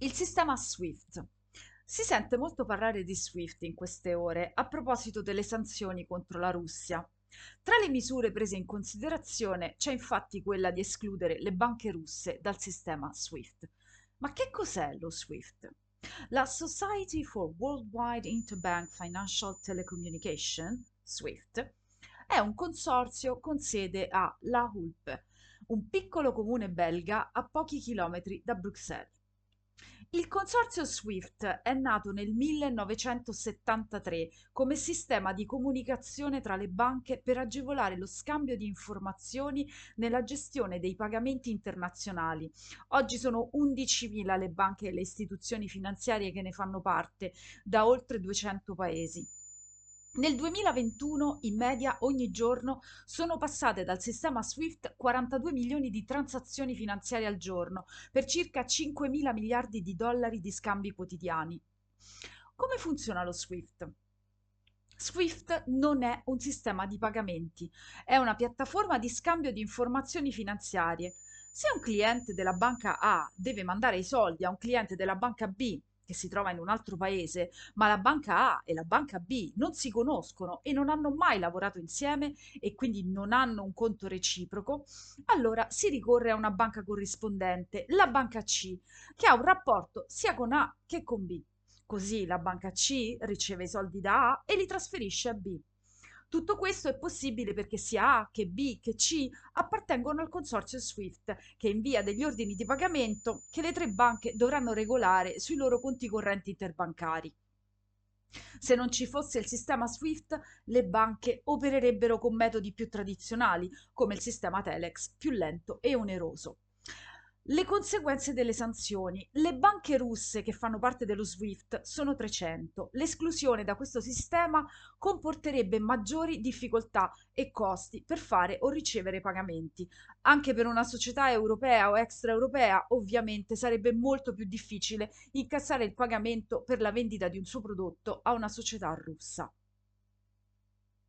Il sistema SWIFT. Si sente molto parlare di SWIFT in queste ore a proposito delle sanzioni contro la Russia. Tra le misure prese in considerazione c'è infatti quella di escludere le banche russe dal sistema SWIFT. Ma che cos'è lo SWIFT? La Society for Worldwide Interbank Financial Telecommunication, SWIFT, è un consorzio con sede a La Hulpe, un piccolo comune belga a pochi chilometri da Bruxelles. Il consorzio SWIFT è nato nel 1973 come sistema di comunicazione tra le banche per agevolare lo scambio di informazioni nella gestione dei pagamenti internazionali. Oggi sono 11.000 le banche e le istituzioni finanziarie che ne fanno parte da oltre 200 paesi. Nel 2021 in media ogni giorno sono passate dal sistema SWIFT 42 milioni di transazioni finanziarie al giorno per circa 5 mila miliardi di dollari di scambi quotidiani. Come funziona lo SWIFT? SWIFT non è un sistema di pagamenti, è una piattaforma di scambio di informazioni finanziarie. Se un cliente della banca A deve mandare i soldi a un cliente della banca B che si trova in un altro paese, ma la banca A e la banca B non si conoscono e non hanno mai lavorato insieme e quindi non hanno un conto reciproco, allora si ricorre a una banca corrispondente, la banca C, che ha un rapporto sia con A che con B. Così la banca C riceve i soldi da A e li trasferisce a B. Tutto questo è possibile perché sia A che B che C appartengono al consorzio SWIFT, che invia degli ordini di pagamento che le tre banche dovranno regolare sui loro conti correnti interbancari. Se non ci fosse il sistema SWIFT, le banche opererebbero con metodi più tradizionali, come il sistema Telex, più lento e oneroso. Le conseguenze delle sanzioni. Le banche russe che fanno parte dello SWIFT sono 300. L'esclusione da questo sistema comporterebbe maggiori difficoltà e costi per fare o ricevere pagamenti. Anche per una società europea o extraeuropea ovviamente sarebbe molto più difficile incassare il pagamento per la vendita di un suo prodotto a una società russa.